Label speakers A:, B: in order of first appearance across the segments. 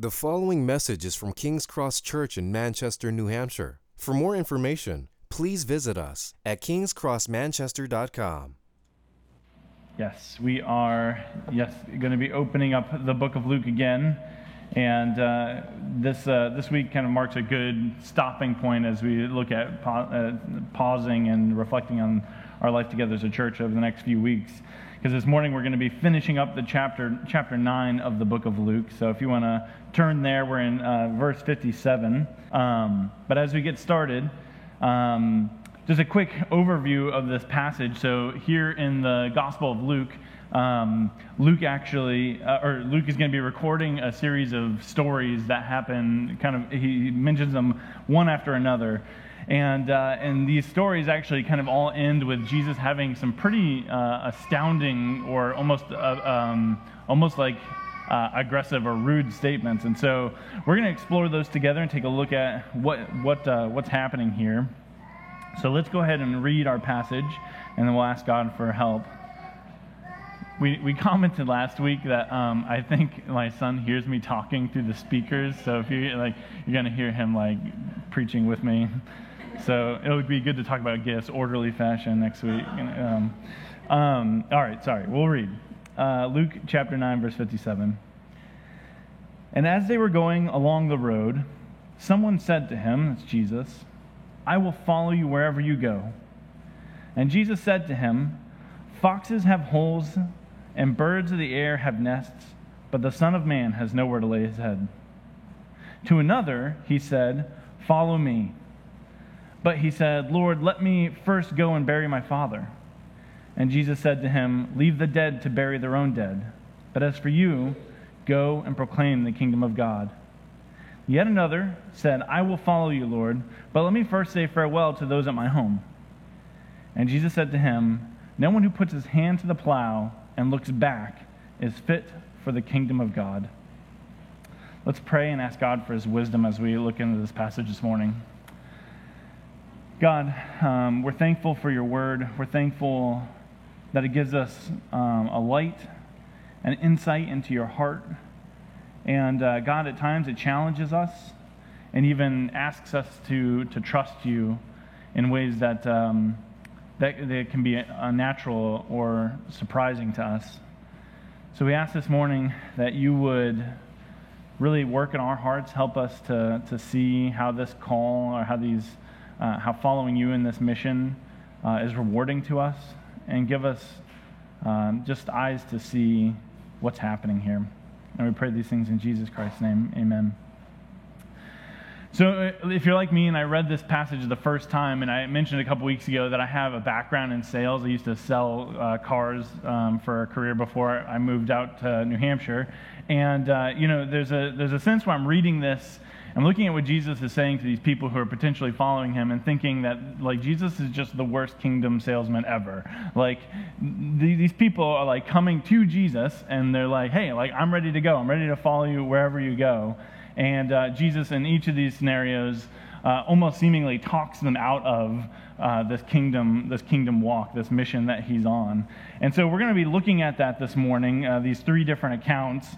A: The following message is from King's Cross Church in Manchester, New Hampshire. For more information, please visit us at kingscrossmanchester.com.
B: Yes, we are yes going to be opening up the book of Luke again, and uh, this uh, this week kind of marks a good stopping point as we look at pa- uh, pausing and reflecting on our life together as a church over the next few weeks. Because this morning we're going to be finishing up the chapter chapter nine of the book of Luke. So if you want to turn there, we're in uh, verse 57. Um, but as we get started. Um, just a quick overview of this passage. So, here in the Gospel of Luke, um, Luke actually, uh, or Luke is going to be recording a series of stories that happen. Kind of, he mentions them one after another, and uh, and these stories actually kind of all end with Jesus having some pretty uh, astounding or almost uh, um, almost like. Uh, aggressive or rude statements, and so we're going to explore those together and take a look at what what uh, what's happening here. So let's go ahead and read our passage, and then we'll ask God for help. We, we commented last week that um, I think my son hears me talking through the speakers. So if you like, you're gonna hear him like preaching with me. So it would be good to talk about gifts orderly fashion next week. Um, um, all right, sorry, we'll read uh, Luke chapter nine, verse fifty-seven. And as they were going along the road, someone said to him, "It's Jesus." I will follow you wherever you go. And Jesus said to him, Foxes have holes, and birds of the air have nests, but the Son of Man has nowhere to lay his head. To another, he said, Follow me. But he said, Lord, let me first go and bury my father. And Jesus said to him, Leave the dead to bury their own dead. But as for you, go and proclaim the kingdom of God. Yet another said, I will follow you, Lord, but let me first say farewell to those at my home. And Jesus said to him, No one who puts his hand to the plow and looks back is fit for the kingdom of God. Let's pray and ask God for his wisdom as we look into this passage this morning. God, um, we're thankful for your word. We're thankful that it gives us um, a light, an insight into your heart. And uh, God, at times it challenges us and even asks us to, to trust you in ways that, um, that, that can be unnatural or surprising to us. So we ask this morning that you would really work in our hearts, help us to, to see how this call or how these, uh, how following you in this mission uh, is rewarding to us, and give us um, just eyes to see what's happening here. And we pray these things in Jesus Christ's name. Amen. So, uh, if you're like me and I read this passage the first time, and I mentioned a couple weeks ago that I have a background in sales, I used to sell uh, cars um, for a career before I moved out to New Hampshire. And, uh, you know, there's a, there's a sense where I'm reading this, I'm looking at what Jesus is saying to these people who are potentially following him and thinking that, like, Jesus is just the worst kingdom salesman ever. Like, th- these people are, like, coming to Jesus, and they're like, hey, like, I'm ready to go. I'm ready to follow you wherever you go. And uh, Jesus, in each of these scenarios, uh, almost seemingly talks them out of uh, this kingdom, this kingdom walk, this mission that he's on. And so we're going to be looking at that this morning, uh, these three different accounts.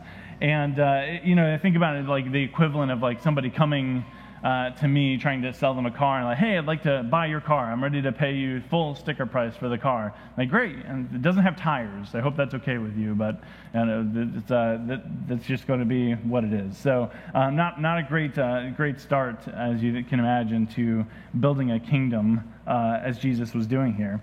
B: And uh, you know, I think about it like the equivalent of like somebody coming uh, to me trying to sell them a car and like, hey, I'd like to buy your car. I'm ready to pay you full sticker price for the car. Like, great, and it doesn't have tires. I hope that's okay with you, but you know, it's, uh, that, that's just going to be what it is. So, uh, not not a great uh, great start as you can imagine to building a kingdom uh, as Jesus was doing here.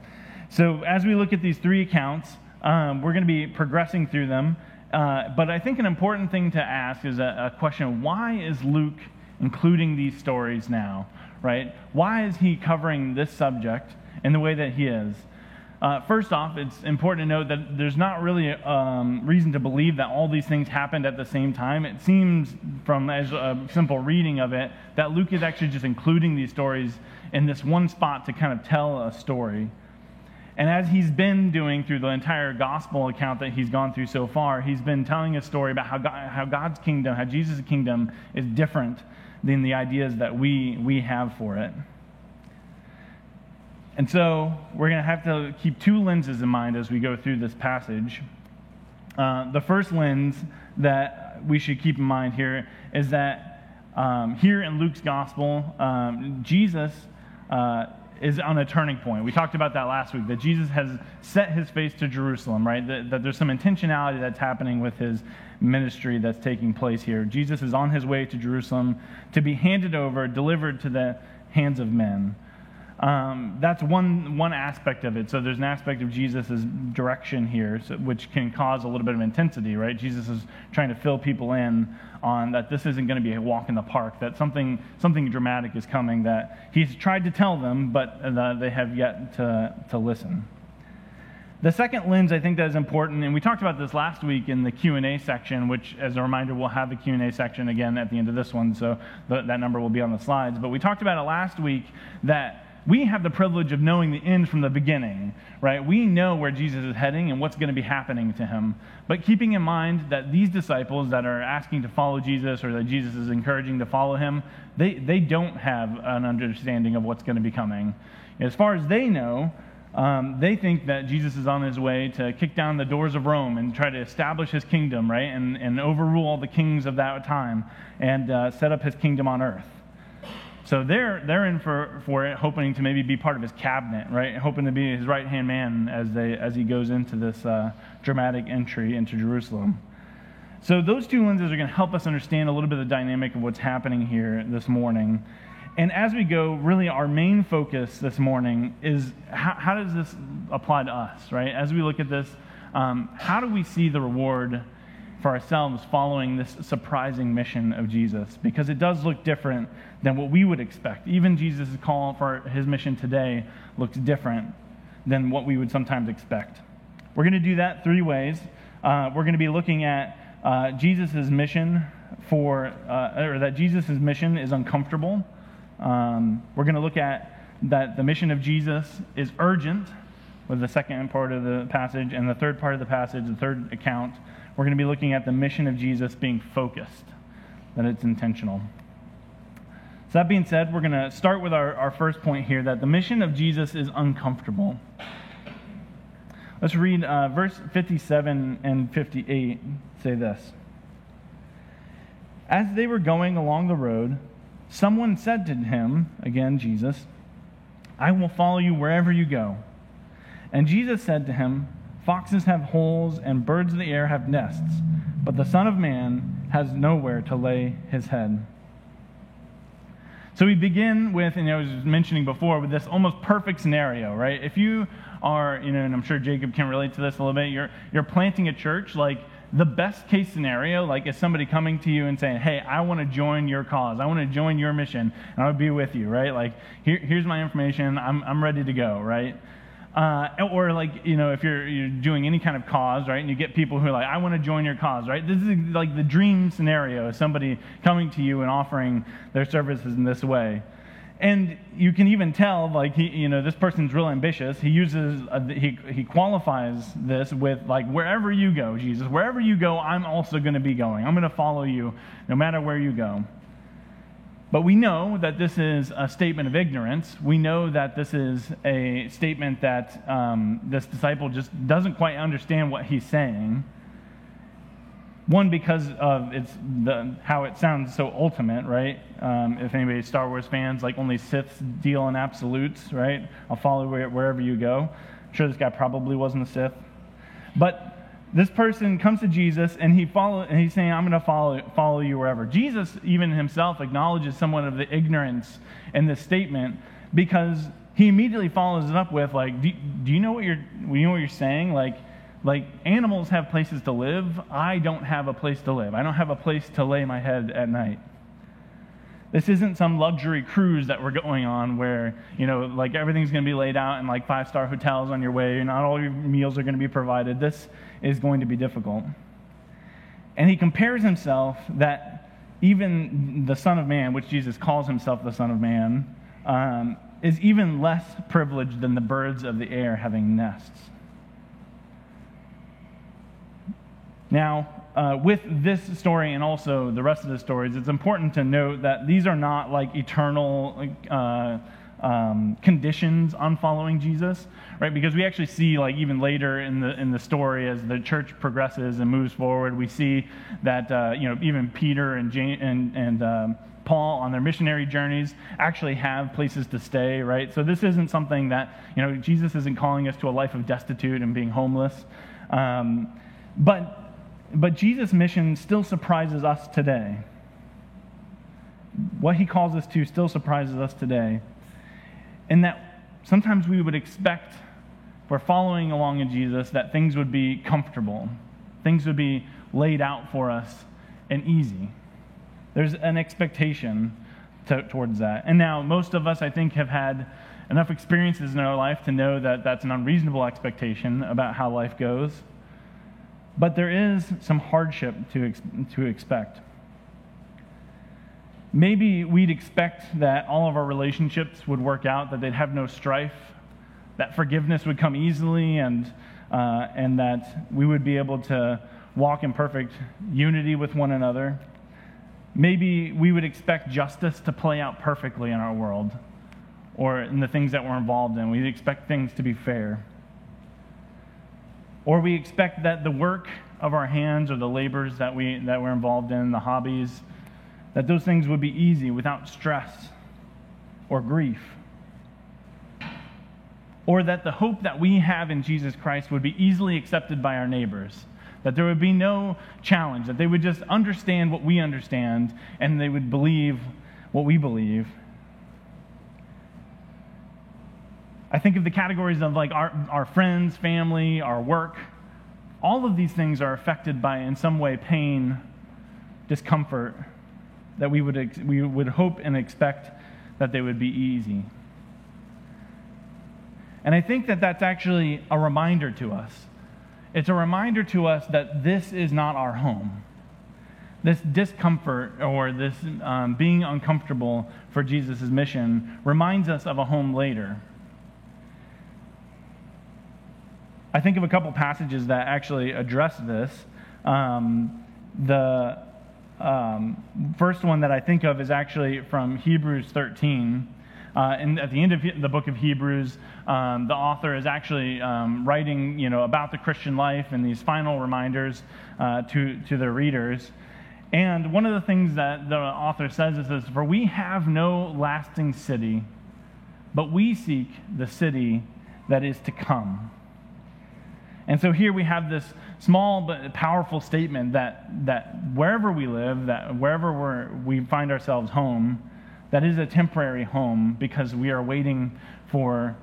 B: So, as we look at these three accounts, um, we're going to be progressing through them. Uh, but I think an important thing to ask is a, a question why is Luke including these stories now, right? Why is he covering this subject in the way that he is? Uh, first off, it's important to note that there's not really um, reason to believe that all these things happened at the same time. It seems, from as a simple reading of it, that Luke is actually just including these stories in this one spot to kind of tell a story. And as he's been doing through the entire gospel account that he's gone through so far, he's been telling a story about how, God, how God's kingdom, how Jesus' kingdom is different than the ideas that we, we have for it. And so we're going to have to keep two lenses in mind as we go through this passage. Uh, the first lens that we should keep in mind here is that um, here in Luke's gospel, um, Jesus uh, is on a turning point. We talked about that last week, that Jesus has set his face to Jerusalem, right? That, that, there's some intentionality that's happening with his ministry that's taking place here. Jesus is on his way to Jerusalem to be handed over, delivered to the hands of men. Um, that's one, one aspect of it. So there's an aspect of Jesus' direction here, so, which can cause a little bit of intensity, right? Jesus is trying to fill people in on that this isn't going to be a walk in the park, that something, something dramatic is coming that he's tried to tell them, but uh, they have yet to, to listen. The second lens I think that is important, and we talked about this last week in the Q&A section, which, as a reminder, we'll have the Q&A section again at the end of this one, so the, that number will be on the slides. But we talked about it last week that we have the privilege of knowing the end from the beginning, right? We know where Jesus is heading and what's going to be happening to him. But keeping in mind that these disciples that are asking to follow Jesus or that Jesus is encouraging to follow him, they, they don't have an understanding of what's going to be coming. As far as they know, um, they think that Jesus is on his way to kick down the doors of Rome and try to establish his kingdom, right? And, and overrule all the kings of that time and uh, set up his kingdom on earth. So they're, they're in for, for it, hoping to maybe be part of his cabinet, right? Hoping to be his right hand man as, they, as he goes into this uh, dramatic entry into Jerusalem. So those two lenses are going to help us understand a little bit of the dynamic of what's happening here this morning. And as we go, really our main focus this morning is how, how does this apply to us, right? As we look at this, um, how do we see the reward for ourselves following this surprising mission of Jesus because it does look different than what we would expect. Even Jesus' call for his mission today looks different than what we would sometimes expect. We're going to do that three ways. Uh, we're going to be looking at uh, Jesus' mission for, uh, or that Jesus' mission is uncomfortable. Um, we're going to look at that the mission of Jesus is urgent with the second part of the passage, and the third part of the passage, the third account, we're going to be looking at the mission of Jesus being focused, that it's intentional. So, that being said, we're going to start with our, our first point here that the mission of Jesus is uncomfortable. Let's read uh, verse 57 and 58 say this. As they were going along the road, someone said to him, again, Jesus, I will follow you wherever you go. And Jesus said to him, Foxes have holes and birds of the air have nests, but the Son of Man has nowhere to lay his head. So we begin with, and I was mentioning before, with this almost perfect scenario, right? If you are, you know, and I'm sure Jacob can relate to this a little bit, you're, you're planting a church, like the best case scenario, like is somebody coming to you and saying, hey, I want to join your cause. I want to join your mission, and I'll be with you, right? Like, here, here's my information. I'm, I'm ready to go, right? Uh, or like you know if you're, you're doing any kind of cause right and you get people who are like i want to join your cause right? This is like the dream scenario somebody coming to you and offering their services in this way. And you can even tell like he you know this person's real ambitious. He uses a, he, he qualifies this with like wherever you go jesus wherever you go i'm also going to be going. I'm going to follow you no matter where you go but we know that this is a statement of ignorance. We know that this is a statement that um, this disciple just doesn't quite understand what he's saying. One, because of its the, how it sounds so ultimate, right? Um, if anybody's Star Wars fans, like only Siths deal in absolutes, right? I'll follow wherever you go. I'm sure this guy probably wasn't a Sith. But this person comes to Jesus and he follow, and he's saying, I'm going to follow, follow you wherever. Jesus, even himself, acknowledges somewhat of the ignorance in this statement because he immediately follows it up with, like, do, do you know what you're, you know what you're saying? Like, like animals have places to live. I don't have a place to live. I don't have a place to lay my head at night. This isn't some luxury cruise that we're going on where, you know, like everything's going to be laid out in like five star hotels on your way. Not all your meals are going to be provided. This is going to be difficult. And he compares himself that even the Son of Man, which Jesus calls himself the Son of Man, um, is even less privileged than the birds of the air having nests. Now, uh, with this story and also the rest of the stories, it's important to note that these are not like eternal uh, um, conditions on following Jesus, right? Because we actually see, like even later in the in the story, as the church progresses and moves forward, we see that uh, you know even Peter and John, and and um, Paul on their missionary journeys actually have places to stay, right? So this isn't something that you know Jesus isn't calling us to a life of destitute and being homeless, um, but but Jesus' mission still surprises us today. What he calls us to still surprises us today in that sometimes we would expect, if we're following along in Jesus, that things would be comfortable, things would be laid out for us and easy. There's an expectation to, towards that. And now, most of us, I think, have had enough experiences in our life to know that that's an unreasonable expectation about how life goes. But there is some hardship to, to expect maybe we'd expect that all of our relationships would work out, that they'd have no strife, that forgiveness would come easily, and, uh, and that we would be able to walk in perfect unity with one another. Maybe we would expect justice to play out perfectly in our world or in the things that we're involved in. We'd expect things to be fair. Or we expect that the work of our hands or the labors that, we, that we're involved in, the hobbies, that those things would be easy without stress or grief. Or that the hope that we have in Jesus Christ would be easily accepted by our neighbors. That there would be no challenge, that they would just understand what we understand and they would believe what we believe. I think of the categories of like our, our friends, family, our work. All of these things are affected by, in some way, pain, discomfort, that we would, we would hope and expect that they would be easy. And I think that that's actually a reminder to us. It's a reminder to us that this is not our home. This discomfort or this um, being uncomfortable for Jesus' mission reminds us of a home later. I think of a couple passages that actually address this. Um, the um, first one that I think of is actually from Hebrews 13. Uh, and at the end of the book of Hebrews, um, the author is actually um, writing, you know, about the Christian life and these final reminders uh, to to the readers. And one of the things that the author says is this: "For we have no lasting city, but we seek the city that is to come." And so here we have this small but powerful statement that, that wherever we live, that wherever we find ourselves home, that is a temporary home because we are waiting for,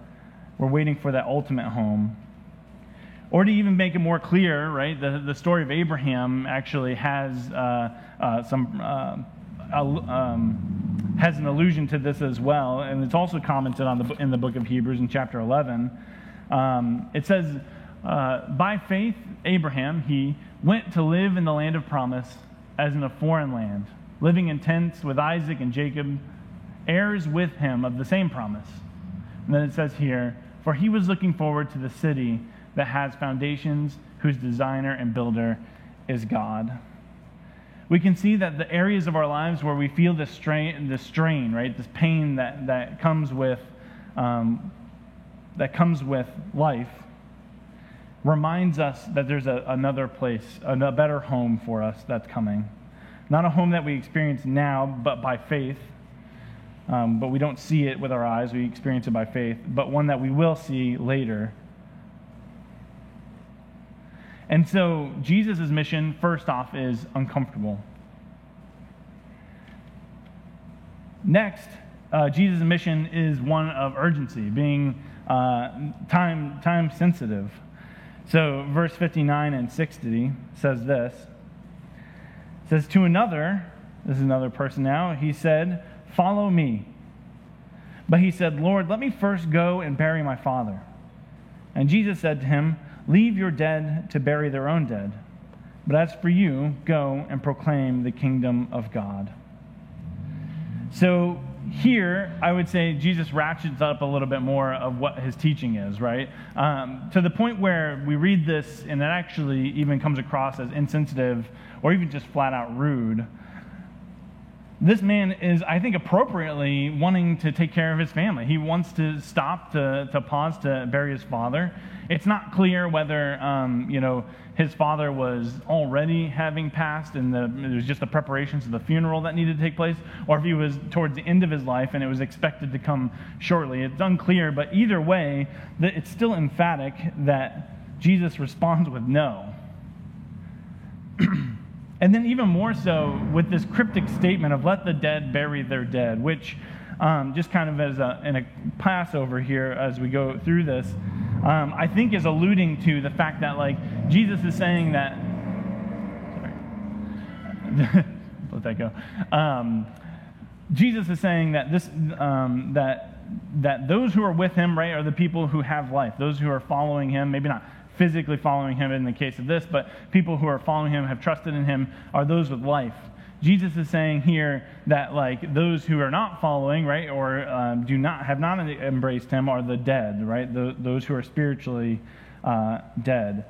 B: we're waiting for that ultimate home. Or to even make it more clear, right, the, the story of Abraham actually has uh, uh, some. Uh, um, has an allusion to this as well, and it's also commented on the, in the book of Hebrews in chapter 11. Um, it says, uh, by faith, Abraham, he went to live in the land of promise as in a foreign land, living in tents with Isaac and Jacob, heirs with him of the same promise. And then it says here, for he was looking forward to the city that has foundations, whose designer and builder is God. We can see that the areas of our lives where we feel this strain, this strain right, this pain that, that comes with um, that comes with life, reminds us that there's a, another place, a, better home for us that's coming. Not a home that we experience now, but by faith. Um, but we don't see it with our eyes, we experience it by faith, but one that we will see later. And so, Jesus' mission, first off, is uncomfortable. Next, uh, Jesus' mission is one of urgency, being uh, time, time sensitive. So, verse 59 and 60 says this. It says, To another, this is another person now, he said, Follow me. But he said, Lord, let me first go and bury my father. And Jesus said to him, Leave your dead to bury their own dead. But as for you, go and proclaim the kingdom of God. So, here, I would say Jesus ratchets up a little bit more of what his teaching is, right? Um, to the point where we read this and it actually even comes across as insensitive or even just flat out rude. This man is, I think, appropriately wanting to take care of his family. He wants to stop to, to pause to bury his father. It's not clear whether, um, you know, his father was already having passed and the, it was just the preparations of the funeral that needed to take place, or if he was towards the end of his life and it was expected to come shortly. It's unclear, but either way, it's still emphatic that Jesus responds with no. And then, even more so, with this cryptic statement of let the dead bury their dead, which, um, just kind of as a, in a Passover here as we go through this, um, I think is alluding to the fact that, like, Jesus is saying that. Let that go. Um, Jesus is saying that this um, that that those who are with him, right, are the people who have life. Those who are following him, maybe not physically following him in the case of this, but people who are following him, have trusted in him, are those with life. Jesus is saying here that like those who are not following, right, or um, do not have not embraced him are the dead, right? The, those who are spiritually uh, dead.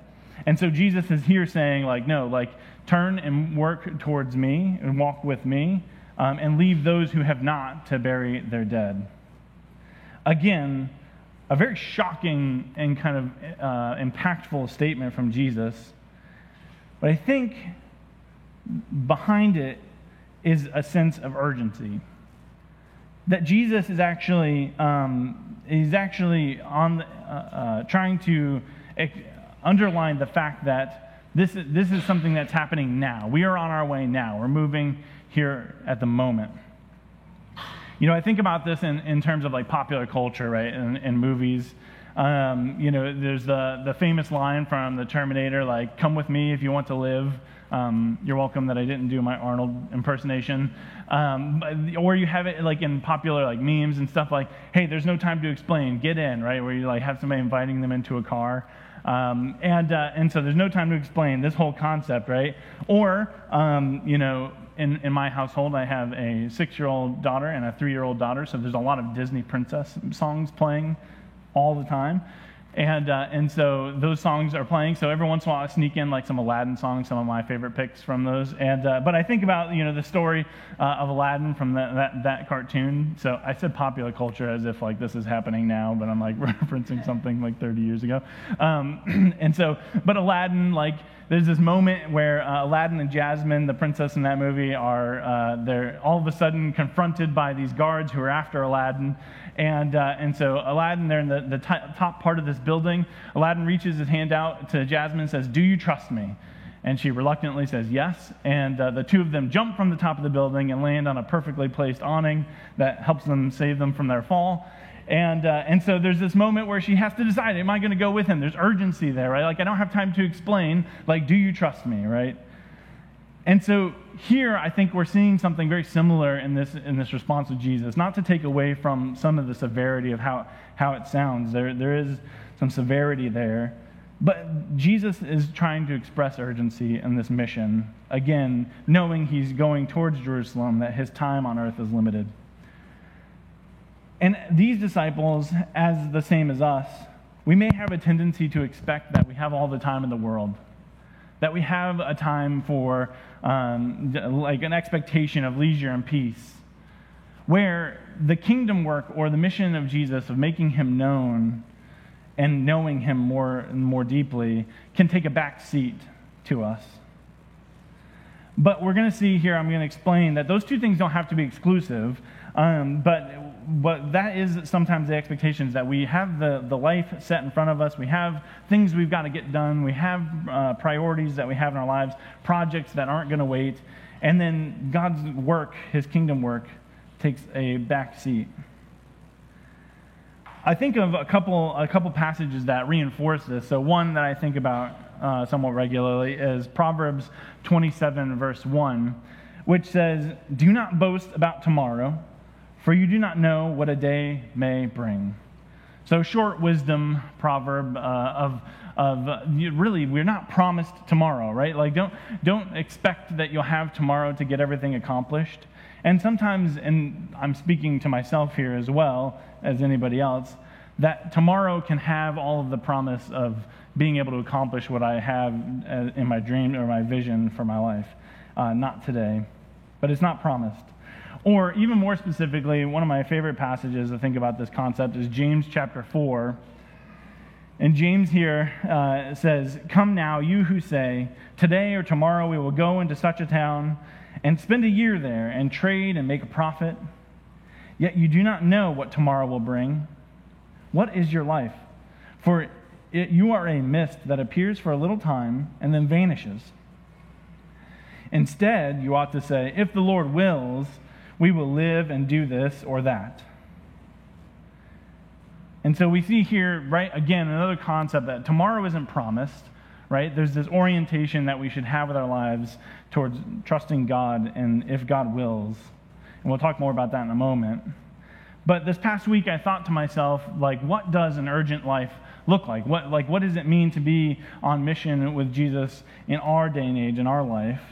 B: And so Jesus is here saying like, no, like turn and work towards me and walk with me, um, and leave those who have not to bury their dead. Again, a very shocking and kind of uh, impactful statement from Jesus. But I think behind it is a sense of urgency. That Jesus is actually, um, he's actually on the, uh, uh, trying to underline the fact that this is, this is something that's happening now. We are on our way now. We're moving here at the moment. You know, I think about this in, in terms of like popular culture, right, and, and movies. Um, you know, there's the, the famous line from the Terminator, like, come with me if you want to live. Um, you're welcome that I didn't do my Arnold impersonation. Um, or you have it like in popular like memes and stuff like, hey, there's no time to explain, get in, right? Where you like have somebody inviting them into a car. Um, and, uh, and so there's no time to explain this whole concept, right? Or, um, you know, in, in my household, I have a six year old daughter and a three year old daughter, so there's a lot of Disney princess songs playing all the time. And, uh, and so those songs are playing. So every once in a while, I sneak in like some Aladdin songs, some of my favorite picks from those. And, uh, but I think about, you know, the story uh, of Aladdin from that, that, that, cartoon. So I said popular culture as if like this is happening now, but I'm like referencing something like 30 years ago. Um, and so, but Aladdin, like, there's this moment where uh, Aladdin and Jasmine, the princess in that movie, are uh, they're all of a sudden confronted by these guards who are after Aladdin. And, uh, and so Aladdin, they're in the, the t- top part of this building. Aladdin reaches his hand out to Jasmine and says, Do you trust me? And she reluctantly says yes. And uh, the two of them jump from the top of the building and land on a perfectly placed awning that helps them save them from their fall. And, uh, and so there's this moment where she has to decide, am I going to go with him? There's urgency there, right? Like, I don't have time to explain, like, do you trust me, right? And so here, I think we're seeing something very similar in this, in this response of Jesus, not to take away from some of the severity of how, how it sounds. There, there is some severity there. But Jesus is trying to express urgency in this mission, again, knowing he's going towards Jerusalem, that his time on earth is limited. And these disciples, as the same as us, we may have a tendency to expect that we have all the time in the world, that we have a time for um, like an expectation of leisure and peace, where the kingdom work or the mission of Jesus of making him known and knowing him more and more deeply can take a back seat to us. But we're going to see here, I'm going to explain that those two things don't have to be exclusive. Um, but but that is sometimes the expectations that we have the, the life set in front of us. We have things we've got to get done. We have uh, priorities that we have in our lives, projects that aren't going to wait. And then God's work, his kingdom work, takes a back seat. I think of a couple, a couple passages that reinforce this. So, one that I think about uh, somewhat regularly is Proverbs 27, verse 1, which says, Do not boast about tomorrow for you do not know what a day may bring. So, short wisdom proverb uh, of, of uh, really, we're not promised tomorrow, right? Like, don't, don't expect that you'll have tomorrow to get everything accomplished. And sometimes, and I'm speaking to myself here as well as anybody else, that tomorrow can have all of the promise of being able to accomplish what I have uh, in my dream or my vision for my life. Uh, not today, but it's not promised. Or even more specifically, one of my favorite passages to think about this concept is James chapter 4. And James here uh, says, Come now, you who say, Today or tomorrow we will go into such a town and spend a year there and trade and make a profit. Yet you do not know what tomorrow will bring. What is your life? For it, you are a mist that appears for a little time and then vanishes. Instead, you ought to say, If the Lord wills, we will live and do this or that. And so we see here, right, again, another concept that tomorrow isn't promised, right? There's this orientation that we should have with our lives towards trusting God and if God wills. And we'll talk more about that in a moment. But this past week, I thought to myself, like, what does an urgent life look like? What, like, what does it mean to be on mission with Jesus in our day and age, in our life?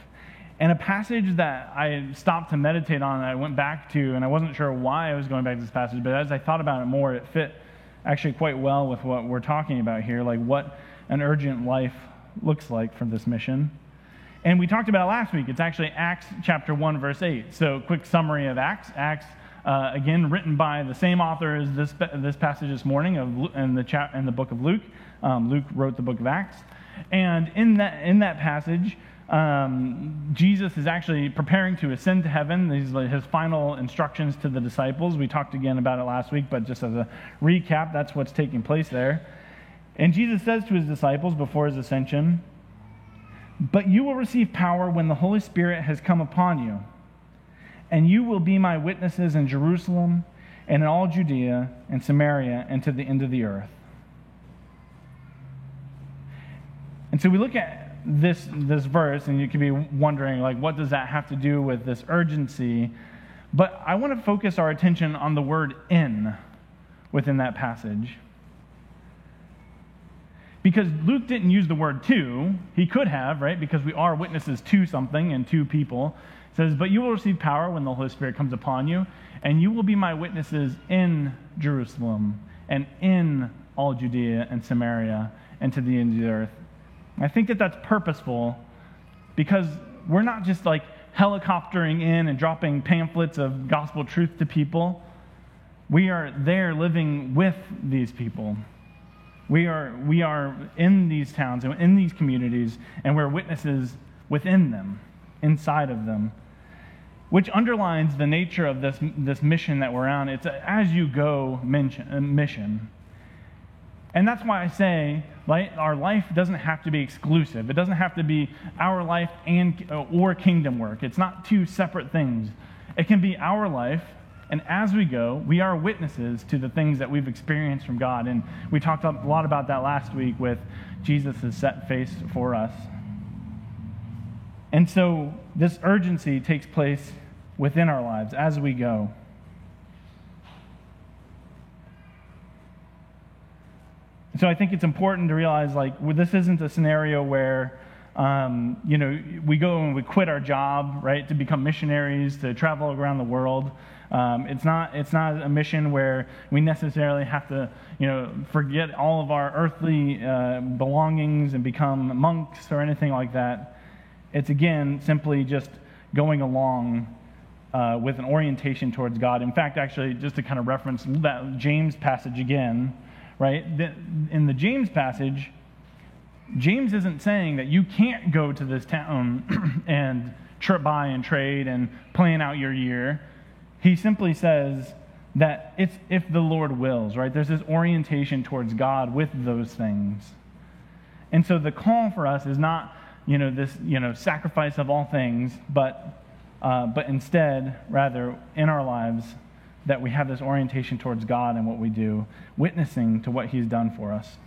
B: And a passage that I stopped to meditate on, I went back to, and I wasn't sure why I was going back to this passage, but as I thought about it more, it fit actually quite well with what we're talking about here, like what an urgent life looks like for this mission. And we talked about it last week. It's actually Acts chapter 1, verse 8. So, quick summary of Acts. Acts, uh, again, written by the same author as this, this passage this morning of, in, the chap, in the book of Luke. Um, Luke wrote the book of Acts. And in that, in that passage, um, Jesus is actually preparing to ascend to heaven. These are his final instructions to the disciples. We talked again about it last week, but just as a recap, that's what's taking place there. And Jesus says to his disciples before his ascension, But you will receive power when the Holy Spirit has come upon you, and you will be my witnesses in Jerusalem and in all Judea and Samaria and to the end of the earth. And so we look at this, this verse, and you could be wondering, like, what does that have to do with this urgency? But I want to focus our attention on the word in within that passage. Because Luke didn't use the word to, he could have, right? Because we are witnesses to something and to people. It says, But you will receive power when the Holy Spirit comes upon you, and you will be my witnesses in Jerusalem and in all Judea and Samaria and to the end of the earth. I think that that's purposeful because we're not just like helicoptering in and dropping pamphlets of gospel truth to people. We are there living with these people. We are, we are in these towns and in these communities, and we're witnesses within them, inside of them, which underlines the nature of this, this mission that we're on. It's a as you go uh, mission. And that's why I say our life doesn't have to be exclusive. It doesn't have to be our life and uh, or kingdom work. It's not two separate things. It can be our life, and as we go, we are witnesses to the things that we've experienced from God. And we talked a lot about that last week with Jesus' set face for us. And so this urgency takes place within our lives as we go. So I think it's important to realize like this isn't a scenario where um, you know we go and we quit our job right to become missionaries to travel around the world. Um, it's not it's not a mission where we necessarily have to you know forget all of our earthly uh, belongings and become monks or anything like that. It's again simply just going along uh, with an orientation towards God. In fact, actually, just to kind of reference that James passage again right? In the James passage, James isn't saying that you can't go to this town and trip by and trade and plan out your year. He simply says that it's if the Lord wills, right? There's this orientation towards God with those things. And so the call for us is not, you know, this, you know, sacrifice of all things, but, uh, but instead, rather, in our lives, that we have this orientation towards God and what we do, witnessing to what He's done for us.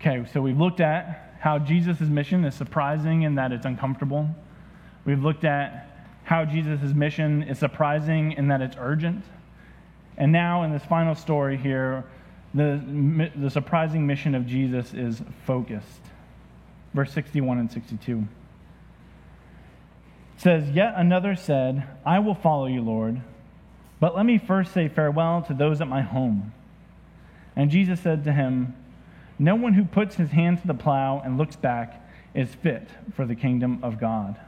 B: Okay, so we've looked at how Jesus' mission is surprising in that it's uncomfortable. We've looked at how Jesus' mission is surprising in that it's urgent. And now, in this final story here, the, the surprising mission of Jesus is focused. Verse 61 and 62 it says, Yet another said, I will follow you, Lord but let me first say farewell to those at my home. And Jesus said to him, No one who puts his hand to the plow and looks back is fit for the kingdom of God.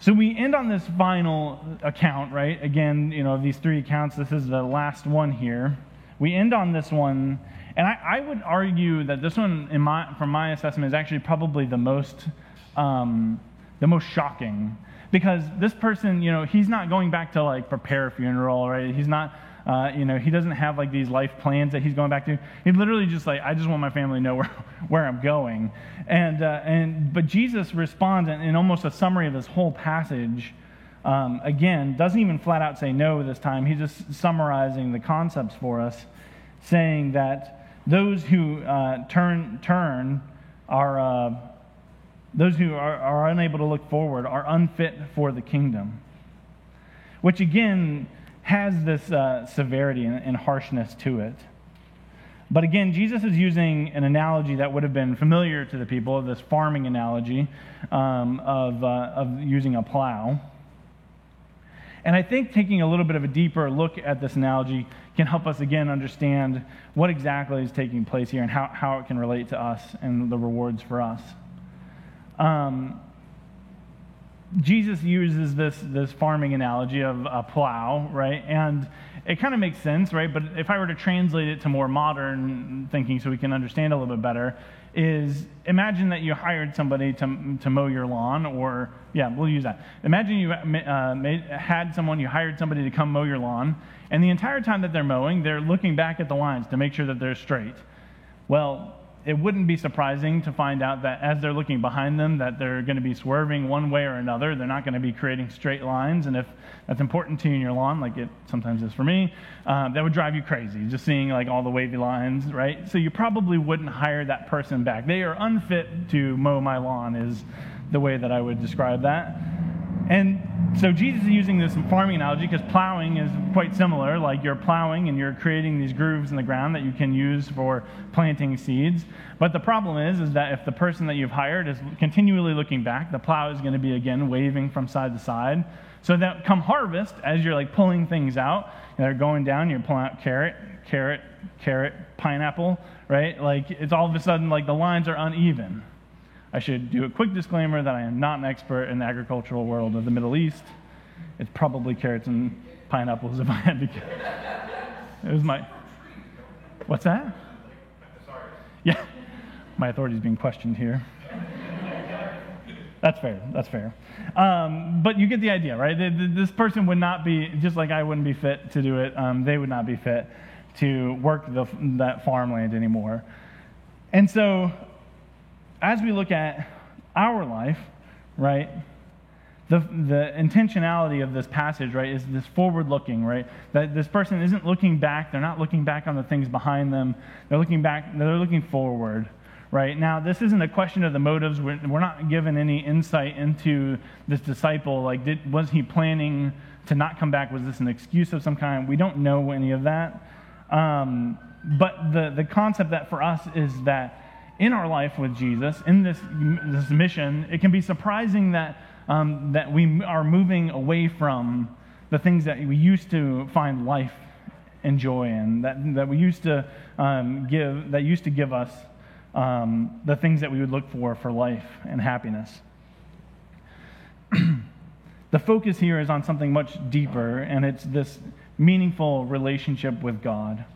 B: So we end on this final account, right? Again, you know, these three accounts, this is the last one here. We end on this one, and I, I would argue that this one, in my, from my assessment, is actually probably the most, um, the most shocking because this person, you know, he's not going back to like prepare a funeral, right? He's not, uh, you know, he doesn't have like these life plans that he's going back to. He literally just like, I just want my family to know where, where I'm going. And, uh, and, but Jesus responds in, in, almost a summary of this whole passage. Um, again, doesn't even flat out say no this time. He's just summarizing the concepts for us, saying that those who uh, turn, turn are, uh, those who are, are unable to look forward are unfit for the kingdom. Which again has this uh, severity and, and harshness to it. But again, Jesus is using an analogy that would have been familiar to the people, this farming analogy um, of, uh, of using a plow. And I think taking a little bit of a deeper look at this analogy can help us again understand what exactly is taking place here and how, how it can relate to us and the rewards for us. Um, Jesus uses this, this farming analogy of a plow, right? And it kind of makes sense, right? But if I were to translate it to more modern thinking so we can understand a little bit better, is imagine that you hired somebody to, to mow your lawn, or, yeah, we'll use that. Imagine you uh, made, had someone, you hired somebody to come mow your lawn, and the entire time that they're mowing, they're looking back at the lines to make sure that they're straight. Well, it wouldn't be surprising to find out that as they're looking behind them that they're going to be swerving one way or another. They're not going to be creating straight lines. And if that's important to you in your lawn like it sometimes is for me uh, that would drive you crazy just seeing like all the wavy lines right? So you probably wouldn't hire that person back. They are unfit to mow my lawn is the way that i would describe that. And so Jesus is using this farming analogy because plowing is quite similar. Like you're plowing and you're creating these grooves in the ground that you can use for planting seeds. But the problem is, is that if the person that you've hired is continually looking back, the plow is going to be again waving from side to side. So that come harvest, as you're like pulling things out, they're going down, you're pulling out carrot, carrot, carrot, pineapple, right? Like it's all of a sudden like the lines are uneven. I should do a quick disclaimer that I am not an expert in the agricultural world of the Middle East. It's probably carrots and pineapples if I had to guess. It was my. What's that? Yeah, my authority is being questioned here. That's fair. That's fair. Um, but you get the idea, right? This person would not be, just like I wouldn't be fit to do it, um, they would not be fit to work the, that farmland anymore. And so as we look at our life, right, the, the intentionality of this passage, right, is this forward looking, right? That this person isn't looking back. They're not looking back on the things behind them. They're looking back, they're looking forward, right? Now, this isn't a question of the motives. We're, we're not given any insight into this disciple. Like, did, was he planning to not come back? Was this an excuse of some kind? We don't know any of that. Um, but the, the concept that for us is that in our life with Jesus, in this, this mission, it can be surprising that, um, that we are moving away from the things that we used to find life and joy in, that, that we used to um, give, that used to give us um, the things that we would look for for life and happiness. the focus here is on something much deeper, and it's this meaningful relationship with God.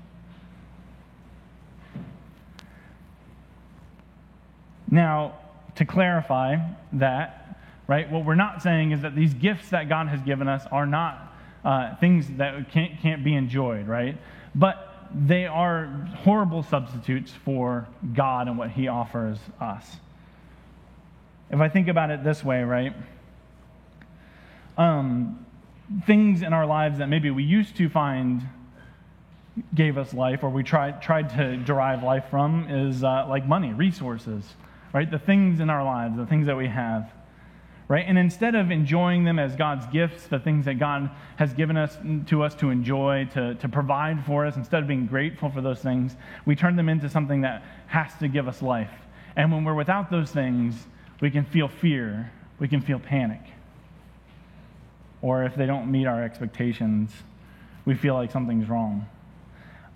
B: Now, to clarify that, right, what we're not saying is that these gifts that God has given us are not uh, things that can't, can't be enjoyed, right? But they are horrible substitutes for God and what He offers us. If I think about it this way, right? Um, things in our lives that maybe we used to find gave us life or we tried, tried to derive life from is uh, like money, resources right? The things in our lives, the things that we have, right? And instead of enjoying them as God's gifts, the things that God has given us to us to enjoy, to, to provide for us, instead of being grateful for those things, we turn them into something that has to give us life. And when we're without those things, we can feel fear, we can feel panic. Or if they don't meet our expectations, we feel like something's wrong.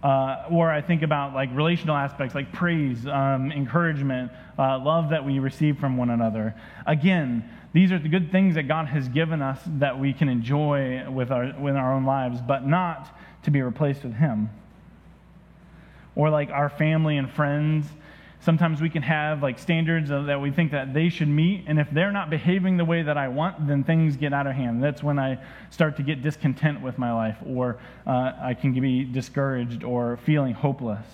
B: Uh, or I think about like relational aspects like praise, um, encouragement, uh, love that we receive from one another. Again, these are the good things that God has given us that we can enjoy with our, with our own lives, but not to be replaced with Him. Or like our family and friends Sometimes we can have like standards that we think that they should meet, and if they're not behaving the way that I want, then things get out of hand. That's when I start to get discontent with my life, or uh, I can be discouraged or feeling hopeless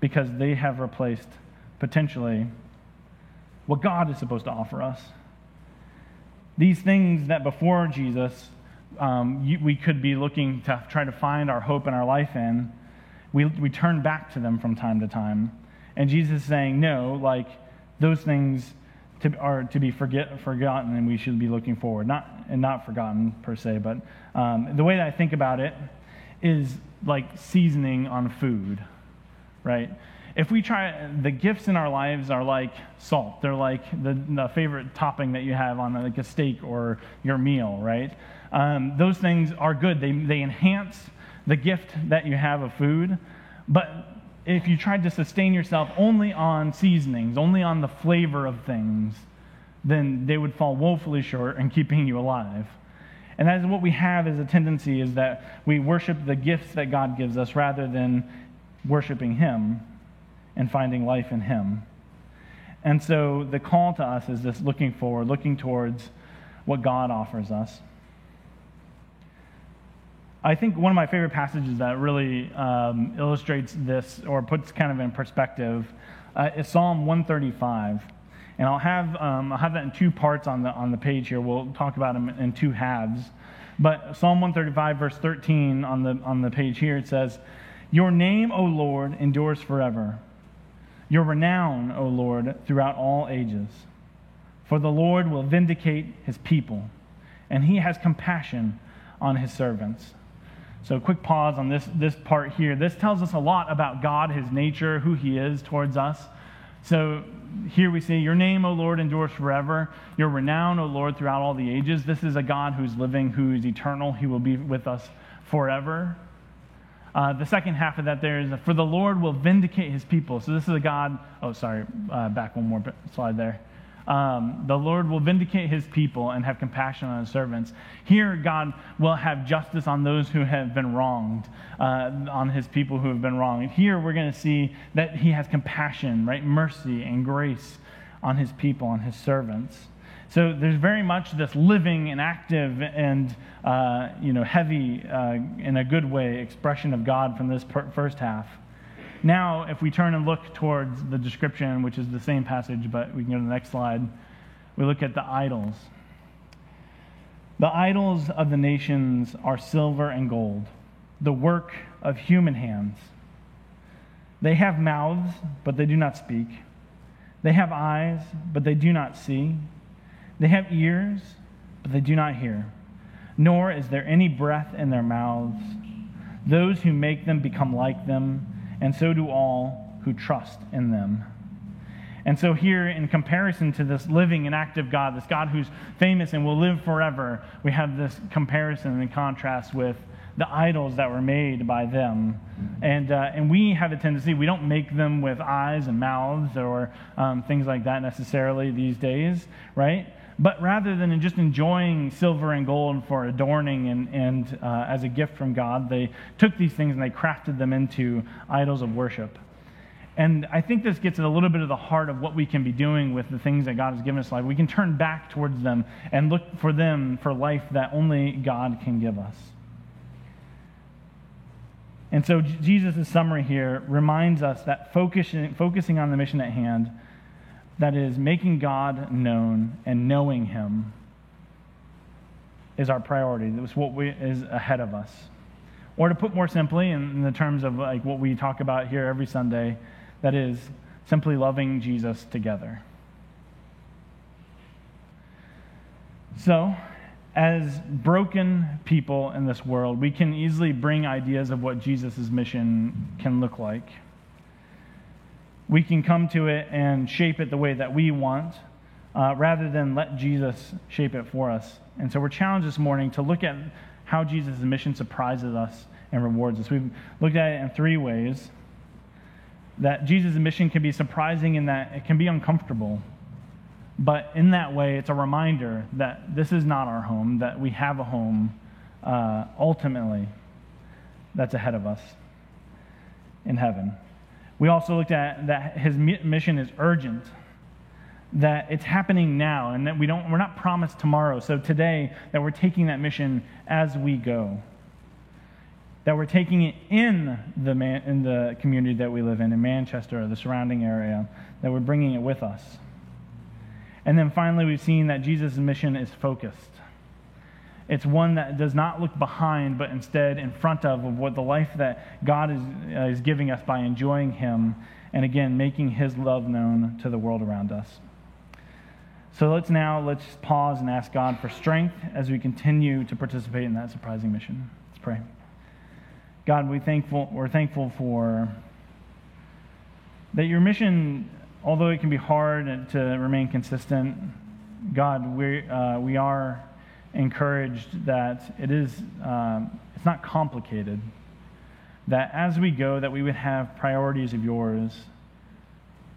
B: because they have replaced potentially what God is supposed to offer us. These things that before Jesus um, you, we could be looking to try to find our hope in our life in, we, we turn back to them from time to time. And Jesus is saying, no, like those things to, are to be forget, forgotten and we should be looking forward. Not, and not forgotten per se, but um, the way that I think about it is like seasoning on food, right? If we try, the gifts in our lives are like salt. They're like the, the favorite topping that you have on like a steak or your meal, right? Um, those things are good. They, they enhance the gift that you have of food, but if you tried to sustain yourself only on seasonings, only on the flavor of things, then they would fall woefully short in keeping you alive. And that is what we have as a tendency is that we worship the gifts that God gives us rather than worshiping Him and finding life in Him. And so the call to us is this looking forward, looking towards what God offers us. I think one of my favorite passages that really um, illustrates this or puts kind of in perspective uh, is Psalm 135. And I'll have, um, I'll have that in two parts on the, on the page here. We'll talk about them in two halves. But Psalm 135, verse 13 on the, on the page here, it says, Your name, O Lord, endures forever. Your renown, O Lord, throughout all ages. For the Lord will vindicate his people, and he has compassion on his servants. So, quick pause on this, this part here. This tells us a lot about God, his nature, who he is towards us. So, here we see, Your name, O Lord, endures forever. Your renown, O Lord, throughout all the ages. This is a God who's living, who is eternal. He will be with us forever. Uh, the second half of that there is, For the Lord will vindicate his people. So, this is a God. Oh, sorry, uh, back one more slide there um, the Lord will vindicate his people and have compassion on his servants. Here, God will have justice on those who have been wronged, uh, on his people who have been wronged. Here, we're going to see that he has compassion, right? Mercy and grace on his people, on his servants. So there's very much this living and active and uh, you know heavy, uh, in a good way, expression of God from this per- first half. Now, if we turn and look towards the description, which is the same passage, but we can go to the next slide, we look at the idols. The idols of the nations are silver and gold, the work of human hands. They have mouths, but they do not speak. They have eyes, but they do not see. They have ears, but they do not hear. Nor is there any breath in their mouths. Those who make them become like them and so do all who trust in them. And so, here, in comparison to this living and active God, this God who's famous and will live forever, we have this comparison and contrast with the idols that were made by them. And, uh, and we have a tendency, we don't make them with eyes and mouths or um, things like that necessarily these days, right? But rather than just enjoying silver and gold for adorning and, and uh, as a gift from God, they took these things and they crafted them into idols of worship. And I think this gets at a little bit of the heart of what we can be doing with the things that God has given us life. We can turn back towards them and look for them for life that only God can give us. And so Jesus' summary here reminds us that focusing, focusing on the mission at hand that is, making God known and knowing Him is our priority. That's what we, is ahead of us. Or to put more simply, in, in the terms of like what we talk about here every Sunday, that is simply loving Jesus together. So, as broken people in this world, we can easily bring ideas of what Jesus' mission can look like we can come to it and shape it the way that we want uh, rather than let Jesus shape it for us. And so we're challenged this morning to look at how Jesus' mission surprises us and rewards us. We've looked at it in three ways that Jesus' mission can be surprising in that it can be uncomfortable. But in that way, it's a reminder that this is not our home, that we have a home uh, ultimately that's ahead of us in heaven. We also looked at that his mission is urgent, that it's happening now, and that we don't, we're not promised tomorrow. So today, that we're taking that mission as we go that we're taking it in the, man, in the community that we live in, in Manchester or the surrounding area, that we're bringing it with us. And then finally, we've seen that Jesus' mission is focused. It's one that does not look behind, but instead in front of, of what the life that God is, uh, is giving us by enjoying Him and again making His love known to the world around us. So let's now let's pause and ask God for strength as we continue to participate in that surprising mission. Let's pray. God, we thankful, we're thankful for that your mission, although it can be hard to remain consistent, God, we, uh, we are encouraged that it is, um, it's not complicated. That as we go, that we would have priorities of yours,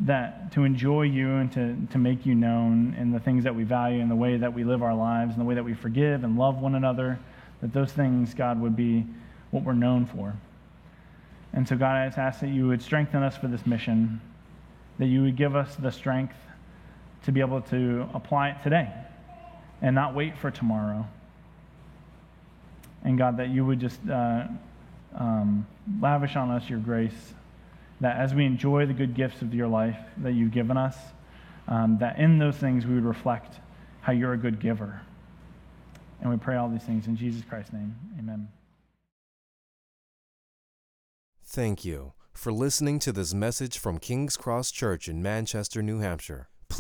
B: that to enjoy you and to, to make you known in the things that we value, in the way that we live our lives, in the way that we forgive and love one another, that those things, God, would be what we're known for. And so, God, I just ask that you would strengthen us for this mission, that you would give us the strength to be able to apply it today and not wait for tomorrow. And God, that you would just uh, um, lavish on us your grace, that as we enjoy the good gifts of your life that you've given us, um, that in those things we would reflect how you're a good giver. And we pray all these things in Jesus Christ's name. Amen.
A: Thank you for listening to this message from King's Cross Church in Manchester, New Hampshire.